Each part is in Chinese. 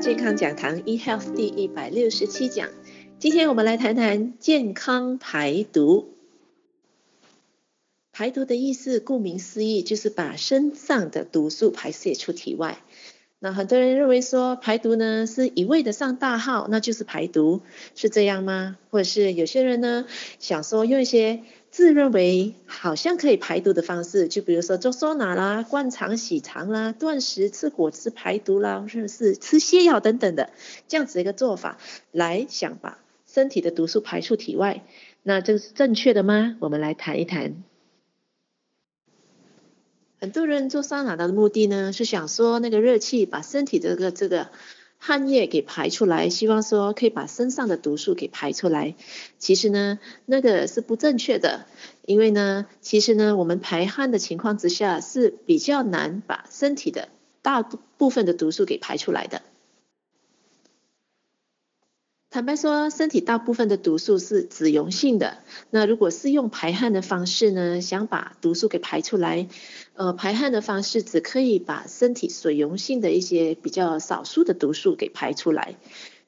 健康讲堂 eHealth 第一百六十七讲，今天我们来谈谈健康排毒。排毒的意思，顾名思义，就是把身上的毒素排泄出体外。那很多人认为说排毒呢是一味的上大号，那就是排毒，是这样吗？或者是有些人呢想说用一些自认为好像可以排毒的方式，就比如说做桑拿啦、灌肠洗肠啦、断食、吃果汁排毒啦，或者是吃泻药等等的这样子一个做法，来想把身体的毒素排出体外，那这是正确的吗？我们来谈一谈。很多人做桑拿的目的呢，是想说那个热气把身体这个这个汗液给排出来，希望说可以把身上的毒素给排出来。其实呢，那个是不正确的，因为呢，其实呢，我们排汗的情况之下是比较难把身体的大部分的毒素给排出来的。坦白说，身体大部分的毒素是脂溶性的。那如果是用排汗的方式呢，想把毒素给排出来，呃，排汗的方式只可以把身体水溶性的一些比较少数的毒素给排出来。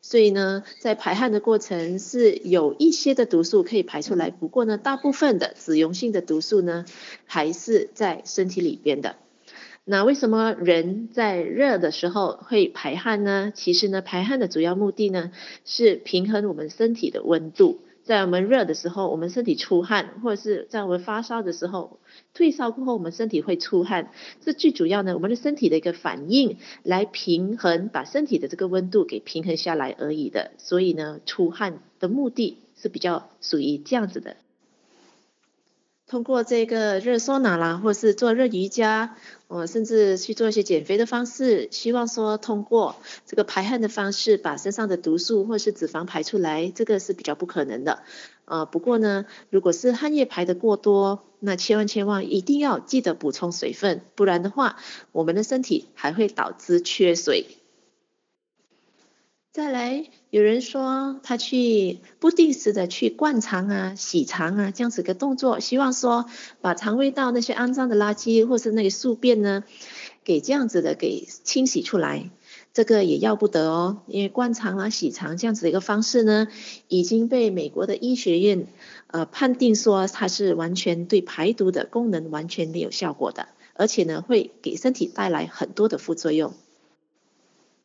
所以呢，在排汗的过程是有一些的毒素可以排出来，不过呢，大部分的脂溶性的毒素呢，还是在身体里边的。那为什么人在热的时候会排汗呢？其实呢，排汗的主要目的呢，是平衡我们身体的温度。在我们热的时候，我们身体出汗，或者是在我们发烧的时候，退烧过后，我们身体会出汗。这最主要呢，我们的身体的一个反应，来平衡，把身体的这个温度给平衡下来而已的。所以呢，出汗的目的是比较属于这样子的。通过这个热桑拿啦，或是做热瑜伽，呃，甚至去做一些减肥的方式，希望说通过这个排汗的方式，把身上的毒素或是脂肪排出来，这个是比较不可能的。呃，不过呢，如果是汗液排的过多，那千万千万一定要记得补充水分，不然的话，我们的身体还会导致缺水。再来，有人说他去不定时的去灌肠啊、洗肠啊这样子个动作，希望说把肠胃道那些肮脏的垃圾或是那个宿便呢，给这样子的给清洗出来，这个也要不得哦，因为灌肠啊、洗肠这样子的一个方式呢，已经被美国的医学院呃判定说它是完全对排毒的功能完全没有效果的，而且呢会给身体带来很多的副作用。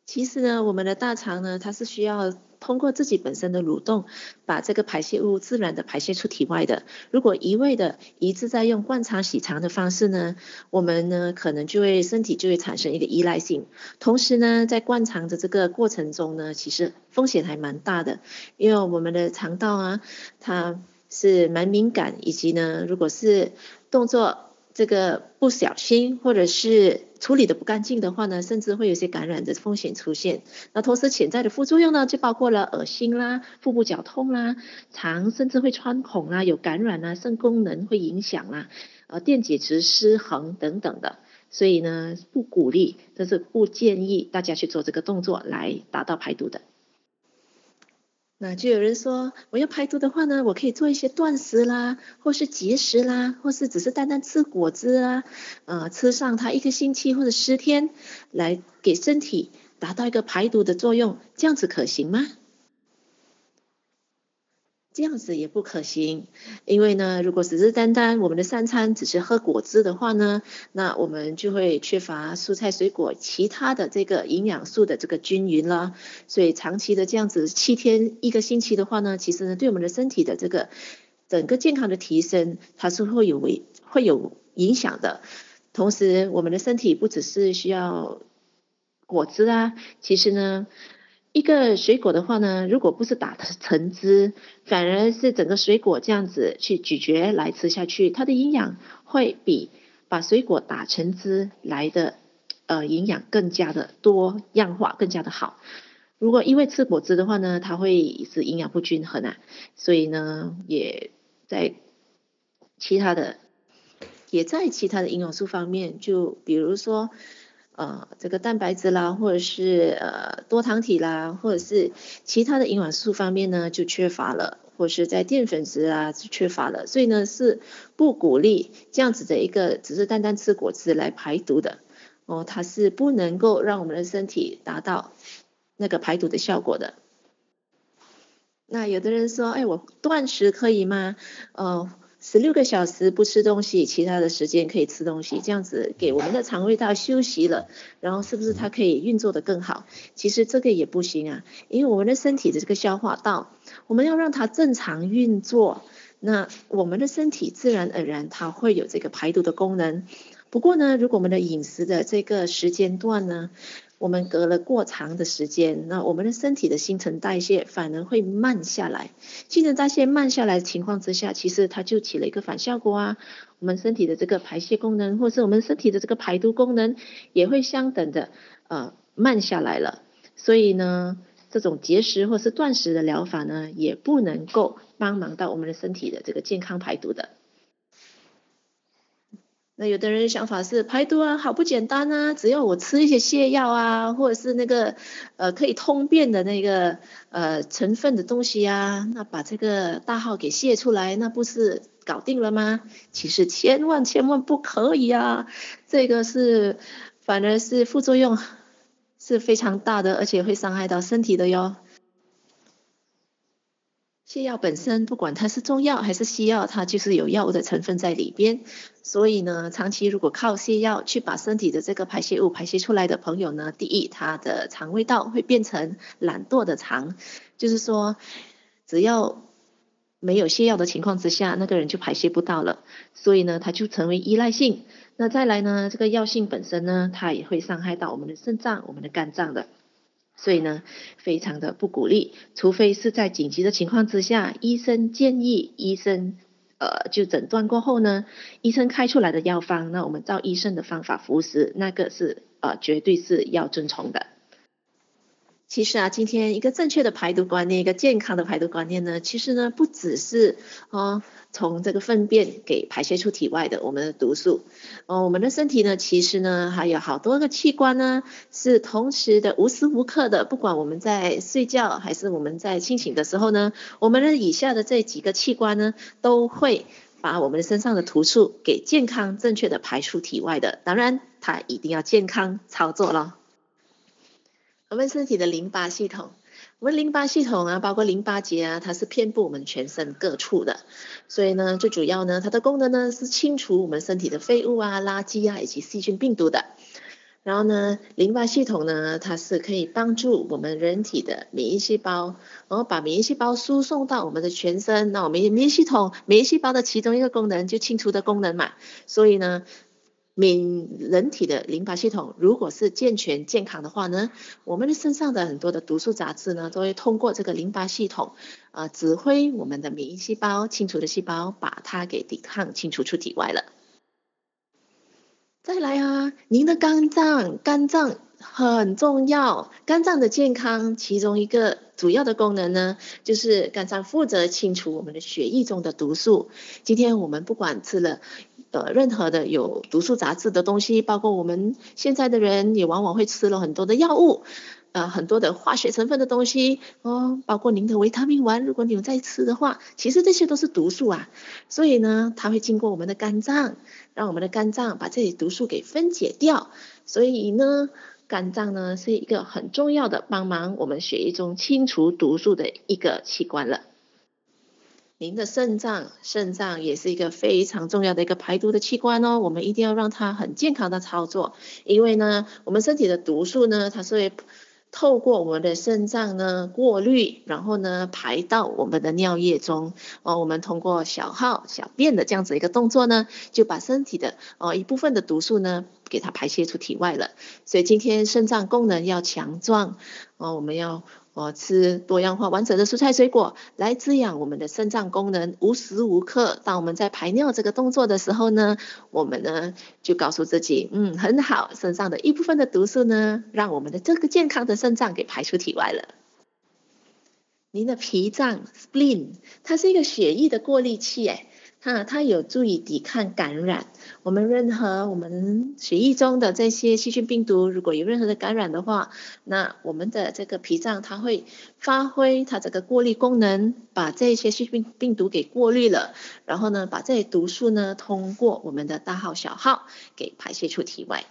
其实呢，我们的大肠呢，它是需要通过自己本身的蠕动，把这个排泄物自然的排泄出体外的。如果一味的一直在用灌肠洗肠的方式呢，我们呢可能就会身体就会产生一个依赖性。同时呢，在灌肠的这个过程中呢，其实风险还蛮大的，因为我们的肠道啊，它是蛮敏感，以及呢，如果是动作。这个不小心，或者是处理的不干净的话呢，甚至会有些感染的风险出现。那同时潜在的副作用呢，就包括了恶心啦、腹部绞痛啦、肠甚至会穿孔啦、有感染啦、肾功能会影响啦、呃电解质失衡等等的。所以呢，不鼓励，这是不建议大家去做这个动作来达到排毒的。那就有人说，我要排毒的话呢，我可以做一些断食啦，或是节食啦，或是只是单单吃果汁啊，呃，吃上它一个星期或者十天，来给身体达到一个排毒的作用，这样子可行吗？这样子也不可行，因为呢，如果只是单单我们的三餐只是喝果汁的话呢，那我们就会缺乏蔬菜水果其他的这个营养素的这个均匀了。所以长期的这样子七天一个星期的话呢，其实呢，对我们的身体的这个整个健康的提升，它是会有为会有影响的。同时，我们的身体不只是需要果汁啊，其实呢。一个水果的话呢，如果不是打成汁，反而是整个水果这样子去咀嚼来吃下去，它的营养会比把水果打成汁来的呃营养更加的多样化，更加的好。如果因为吃果汁的话呢，它会是营养不均衡啊，所以呢，也在其他的也在其他的营养素方面，就比如说。呃，这个蛋白质啦，或者是呃多糖体啦，或者是其他的营养素方面呢，就缺乏了，或是在淀粉质啊就缺乏了，所以呢是不鼓励这样子的一个只是单单吃果汁来排毒的哦，它是不能够让我们的身体达到那个排毒的效果的。那有的人说，哎，我断食可以吗？呃，十六个小时不吃东西，其他的时间可以吃东西，这样子给我们的肠胃道休息了，然后是不是它可以运作的更好？其实这个也不行啊，因为我们的身体的这个消化道，我们要让它正常运作，那我们的身体自然而然它会有这个排毒的功能。不过呢，如果我们的饮食的这个时间段呢，我们隔了过长的时间，那我们的身体的新陈代谢反而会慢下来。新陈代谢慢下来的情况之下，其实它就起了一个反效果啊。我们身体的这个排泄功能，或是我们身体的这个排毒功能，也会相等的呃慢下来了。所以呢，这种节食或是断食的疗法呢，也不能够帮忙到我们的身体的这个健康排毒的。那有的人想法是排毒啊，好不简单啊，只要我吃一些泻药啊，或者是那个呃可以通便的那个呃成分的东西啊，那把这个大号给泻出来，那不是搞定了吗？其实千万千万不可以啊，这个是反而是副作用是非常大的，而且会伤害到身体的哟。泻药本身，不管它是中药还是西药，它就是有药物的成分在里边。所以呢，长期如果靠泻药去把身体的这个排泄物排泄出来的朋友呢，第一，他的肠胃道会变成懒惰的肠，就是说，只要没有泻药的情况之下，那个人就排泄不到了。所以呢，他就成为依赖性。那再来呢，这个药性本身呢，它也会伤害到我们的肾脏、我们的肝脏的。所以呢，非常的不鼓励，除非是在紧急的情况之下，医生建议，医生呃就诊断过后呢，医生开出来的药方，那我们照医生的方法服食，那个是呃绝对是要遵从的。其实啊，今天一个正确的排毒观念，一个健康的排毒观念呢，其实呢不只是哦从这个粪便给排泄出体外的我们的毒素，哦我们的身体呢其实呢还有好多个器官呢是同时的无时无刻的，不管我们在睡觉还是我们在清醒的时候呢，我们的以下的这几个器官呢都会把我们身上的毒素给健康正确的排出体外的，当然它一定要健康操作了。我们身体的淋巴系统，我们淋巴系统啊，包括淋巴结啊，它是遍布我们全身各处的。所以呢，最主要呢，它的功能呢是清除我们身体的废物啊、垃圾啊以及细菌病毒的。然后呢，淋巴系统呢，它是可以帮助我们人体的免疫细胞，然后把免疫细胞输送到我们的全身。那我们免疫系统，免疫细胞的其中一个功能就清除的功能嘛。所以呢。免人体的淋巴系统如果是健全健康的话呢，我们的身上的很多的毒素杂质呢，都会通过这个淋巴系统啊、指挥我们的免疫细胞清除的细胞把它给抵抗清除出体外了。再来啊，您的肝脏，肝脏很重要，肝脏的健康其中一个主要的功能呢，就是肝脏负责清除我们的血液中的毒素。今天我们不管吃了。呃，任何的有毒素杂质的东西，包括我们现在的人也往往会吃了很多的药物，呃，很多的化学成分的东西，哦，包括您的维他命丸，如果你有在吃的话，其实这些都是毒素啊。所以呢，它会经过我们的肝脏，让我们的肝脏把这些毒素给分解掉。所以呢，肝脏呢是一个很重要的帮忙我们血液中清除毒素的一个器官了。您的肾脏，肾脏也是一个非常重要的一个排毒的器官哦，我们一定要让它很健康的操作，因为呢，我们身体的毒素呢，它是会透过我们的肾脏呢过滤，然后呢排到我们的尿液中，哦，我们通过小号小便的这样子一个动作呢，就把身体的哦一部分的毒素呢给它排泄出体外了，所以今天肾脏功能要强壮，哦，我们要。哦，吃多样化完整的蔬菜水果来滋养我们的肾脏功能。无时无刻，当我们在排尿这个动作的时候呢，我们呢就告诉自己，嗯，很好，身上的一部分的毒素呢，让我们的这个健康的肾脏给排出体外了。您的脾脏 （spleen） 它是一个血液的过滤器，哎。它它有助于抵抗感染。我们任何我们血液中的这些细菌病毒，如果有任何的感染的话，那我们的这个脾脏它会发挥它这个过滤功能，把这些细菌病毒给过滤了，然后呢，把这些毒素呢通过我们的大号小号给排泄出体外。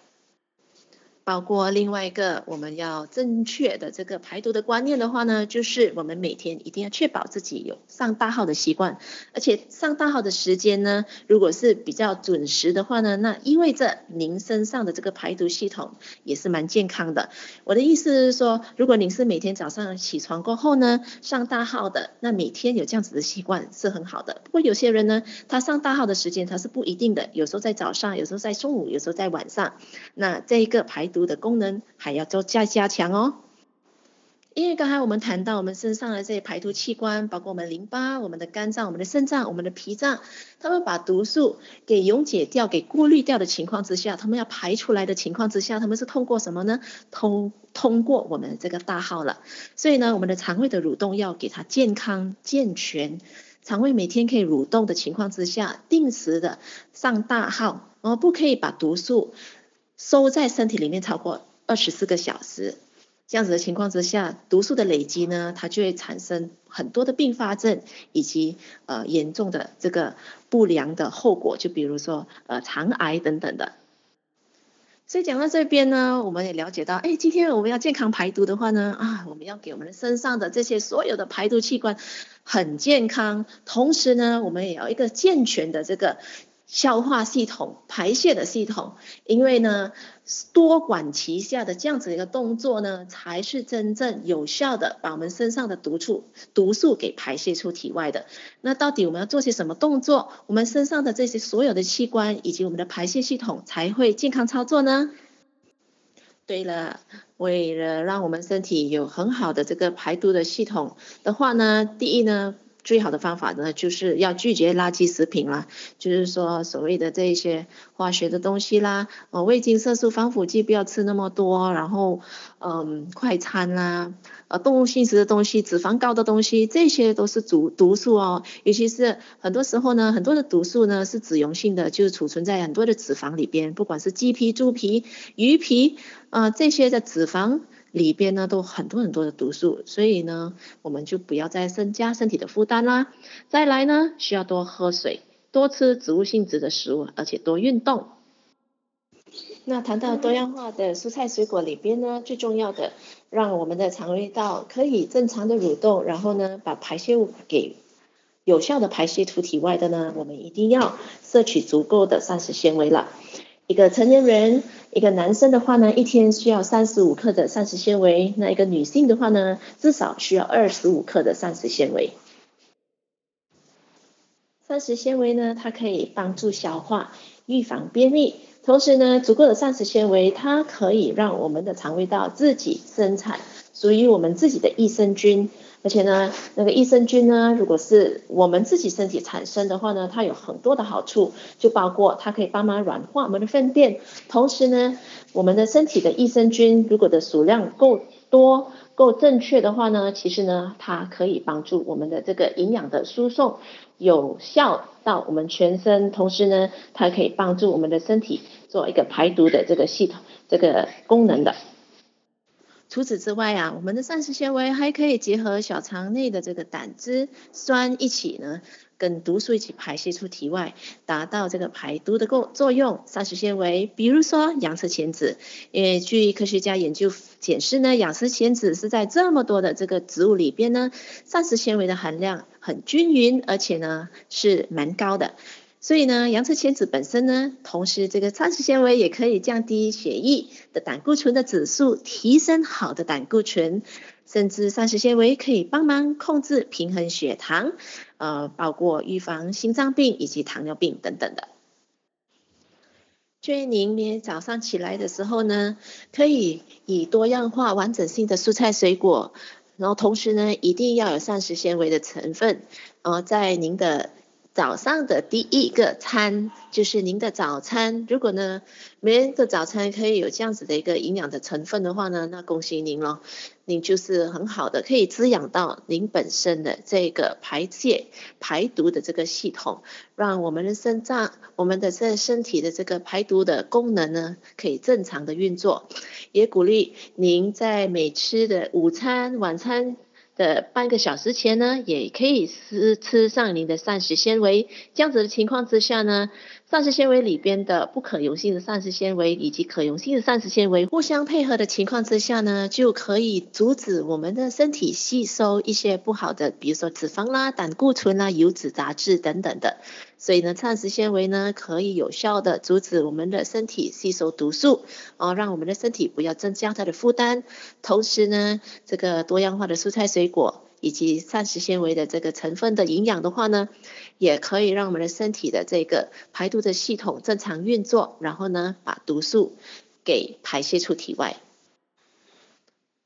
包括另外一个我们要正确的这个排毒的观念的话呢，就是我们每天一定要确保自己有上大号的习惯，而且上大号的时间呢，如果是比较准时的话呢，那意味着您身上的这个排毒系统也是蛮健康的。我的意思是说，如果您是每天早上起床过后呢，上大号的，那每天有这样子的习惯是很好的。不过有些人呢，他上大号的时间他是不一定的，有时候在早上，有时候在中午，有时候在晚上，那这一个排毒的功能还要做加加强哦，因为刚才我们谈到我们身上的这些排毒器官，包括我们淋巴、我们的肝脏、我们的肾脏、我们的脾脏，他们把毒素给溶解掉、给过滤掉的情况之下，他们要排出来的情况之下，他们是通过什么呢？通通过我们这个大号了。所以呢，我们的肠胃的蠕动要给它健康健全，肠胃每天可以蠕动的情况之下，定时的上大号，而不可以把毒素。收在身体里面超过二十四个小时，这样子的情况之下，毒素的累积呢，它就会产生很多的并发症，以及呃严重的这个不良的后果，就比如说呃肠癌等等的。所以讲到这边呢，我们也了解到，哎，今天我们要健康排毒的话呢，啊，我们要给我们的身上的这些所有的排毒器官很健康，同时呢，我们也要一个健全的这个。消化系统、排泄的系统，因为呢，多管齐下的这样子一个动作呢，才是真正有效的把我们身上的毒素、毒素给排泄出体外的。那到底我们要做些什么动作，我们身上的这些所有的器官以及我们的排泄系统才会健康操作呢？对了，为了让我们身体有很好的这个排毒的系统的话呢，第一呢。最好的方法呢，就是要拒绝垃圾食品啦，就是说所谓的这些化学的东西啦，呃，味精、色素、防腐剂不要吃那么多，然后，嗯，快餐啦，呃，动物性质的东西、脂肪高的东西，这些都是毒毒素哦。尤其是很多时候呢，很多的毒素呢是脂溶性的，就是储存在很多的脂肪里边，不管是鸡皮、猪皮、鱼皮，啊、呃，这些的脂肪。里边呢都很多很多的毒素，所以呢我们就不要再增加身体的负担啦。再来呢需要多喝水，多吃植物性质的食物，而且多运动。那谈到多样化的蔬菜水果里边呢，最重要的让我们的肠胃道可以正常的蠕动，然后呢把排泄物给有效的排泄出体外的呢，我们一定要摄取足够的膳食纤维了。一个成年人，一个男生的话呢，一天需要三十五克的膳食纤维；那一个女性的话呢，至少需要二十五克的膳食纤维。膳食纤维呢，它可以帮助消化，预防便秘。同时呢，足够的膳食纤维，它可以让我们的肠胃道自己生产属于我们自己的益生菌。而且呢，那个益生菌呢，如果是我们自己身体产生的话呢，它有很多的好处，就包括它可以帮忙软化我们的粪便，同时呢，我们的身体的益生菌如果的数量够多、够正确的话呢，其实呢，它可以帮助我们的这个营养的输送有效到我们全身，同时呢，它可以帮助我们的身体做一个排毒的这个系统、这个功能的。除此之外啊，我们的膳食纤维还可以结合小肠内的这个胆汁酸一起呢，跟毒素一起排泄出体外，达到这个排毒的作作用。膳食纤维，比如说洋车前子，因为据科学家研究显示呢，洋车前子是在这么多的这个植物里边呢，膳食纤维的含量很均匀，而且呢是蛮高的。所以呢，洋车前子本身呢，同时这个膳食纤维也可以降低血液的胆固醇的指数，提升好的胆固醇，甚至膳食纤维可以帮忙控制平衡血糖，呃，包括预防心脏病以及糖尿病等等的。建议您每天早上起来的时候呢，可以以多样化完整性的蔬菜水果，然后同时呢，一定要有膳食纤维的成分，呃，在您的。早上的第一个餐就是您的早餐。如果呢，每天的早餐可以有这样子的一个营养的成分的话呢，那恭喜您喽，您就是很好的，可以滋养到您本身的这个排泄排毒的这个系统，让我们的肾脏、我们的这身体的这个排毒的功能呢，可以正常的运作。也鼓励您在每吃的午餐、晚餐。的半个小时前呢，也可以吃吃上您的膳食纤维，这样子的情况之下呢，膳食纤维里边的不可溶性的膳食纤维以及可溶性的膳食纤维互相配合的情况之下呢，就可以阻止我们的身体吸收一些不好的，比如说脂肪啦、胆固醇啦、油脂、杂质等等的。所以呢，膳食纤维呢可以有效的阻止我们的身体吸收毒素，啊，让我们的身体不要增加它的负担。同时呢，这个多样化的蔬菜水果。以及膳食纤维的这个成分的营养的话呢，也可以让我们的身体的这个排毒的系统正常运作，然后呢，把毒素给排泄出体外。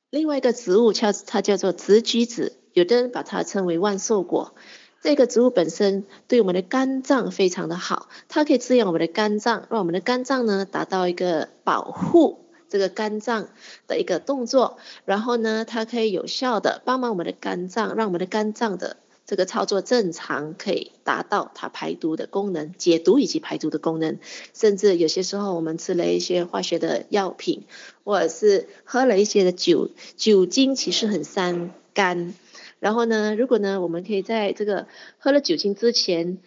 另外一个植物叫它叫做紫橘子，有的人把它称为万寿果。这个植物本身对我们的肝脏非常的好，它可以滋养我们的肝脏，让我们的肝脏呢达到一个保护。这个肝脏的一个动作，然后呢，它可以有效的帮忙我们的肝脏，让我们的肝脏的这个操作正常，可以达到它排毒的功能、解毒以及排毒的功能。甚至有些时候，我们吃了一些化学的药品，或者是喝了一些的酒，酒精其实很伤肝。然后呢，如果呢，我们可以在这个喝了酒精之前，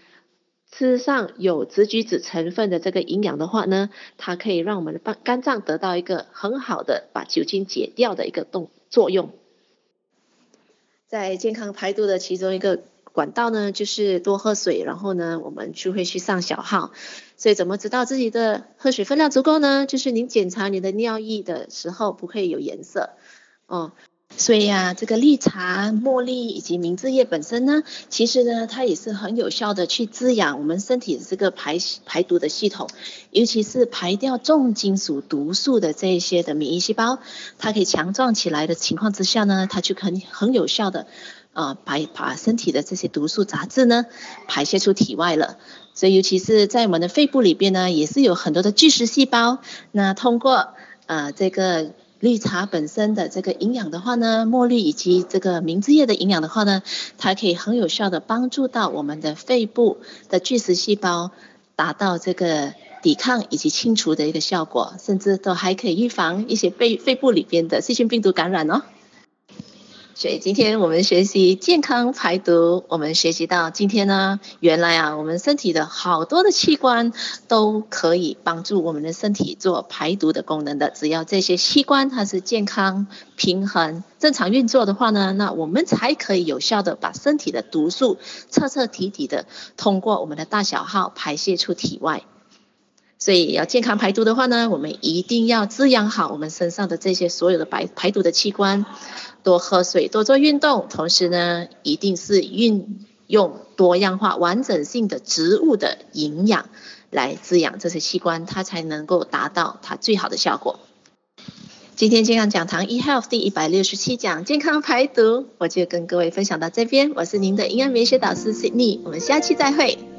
吃上有紫橘子成分的这个营养的话呢，它可以让我们的肝肝脏得到一个很好的把酒精解掉的一个动作用。在健康排毒的其中一个管道呢，就是多喝水，然后呢，我们就会去上小号。所以怎么知道自己的喝水分量足够呢？就是您检查你的尿液的时候不可以有颜色，哦。所以呀、啊，这个绿茶、茉莉以及明治叶本身呢，其实呢，它也是很有效的去滋养我们身体这个排排毒的系统，尤其是排掉重金属毒素的这些的免疫细胞，它可以强壮起来的情况之下呢，它就可以很有效的啊排把身体的这些毒素杂质呢排泄出体外了。所以尤其是在我们的肺部里边呢，也是有很多的巨噬细胞，那通过呃这个。绿茶本身的这个营养的话呢，茉莉以及这个明治叶的营养的话呢，它可以很有效的帮助到我们的肺部的巨噬细胞，达到这个抵抗以及清除的一个效果，甚至都还可以预防一些肺肺部里边的细菌病毒感染哦。所以今天我们学习健康排毒，我们学习到今天呢，原来啊，我们身体的好多的器官都可以帮助我们的身体做排毒的功能的。只要这些器官它是健康、平衡、正常运作的话呢，那我们才可以有效的把身体的毒素彻彻底底的通过我们的大小号排泄出体外。所以要健康排毒的话呢，我们一定要滋养好我们身上的这些所有的排排毒的器官。多喝水，多做运动，同时呢，一定是运用多样化、完整性的植物的营养来滋养这些器官，它才能够达到它最好的效果。今天健康讲堂 eHealth 第一百六十七讲健康排毒，我就跟各位分享到这边。我是您的营养美学导师 Sydney，我们下期再会。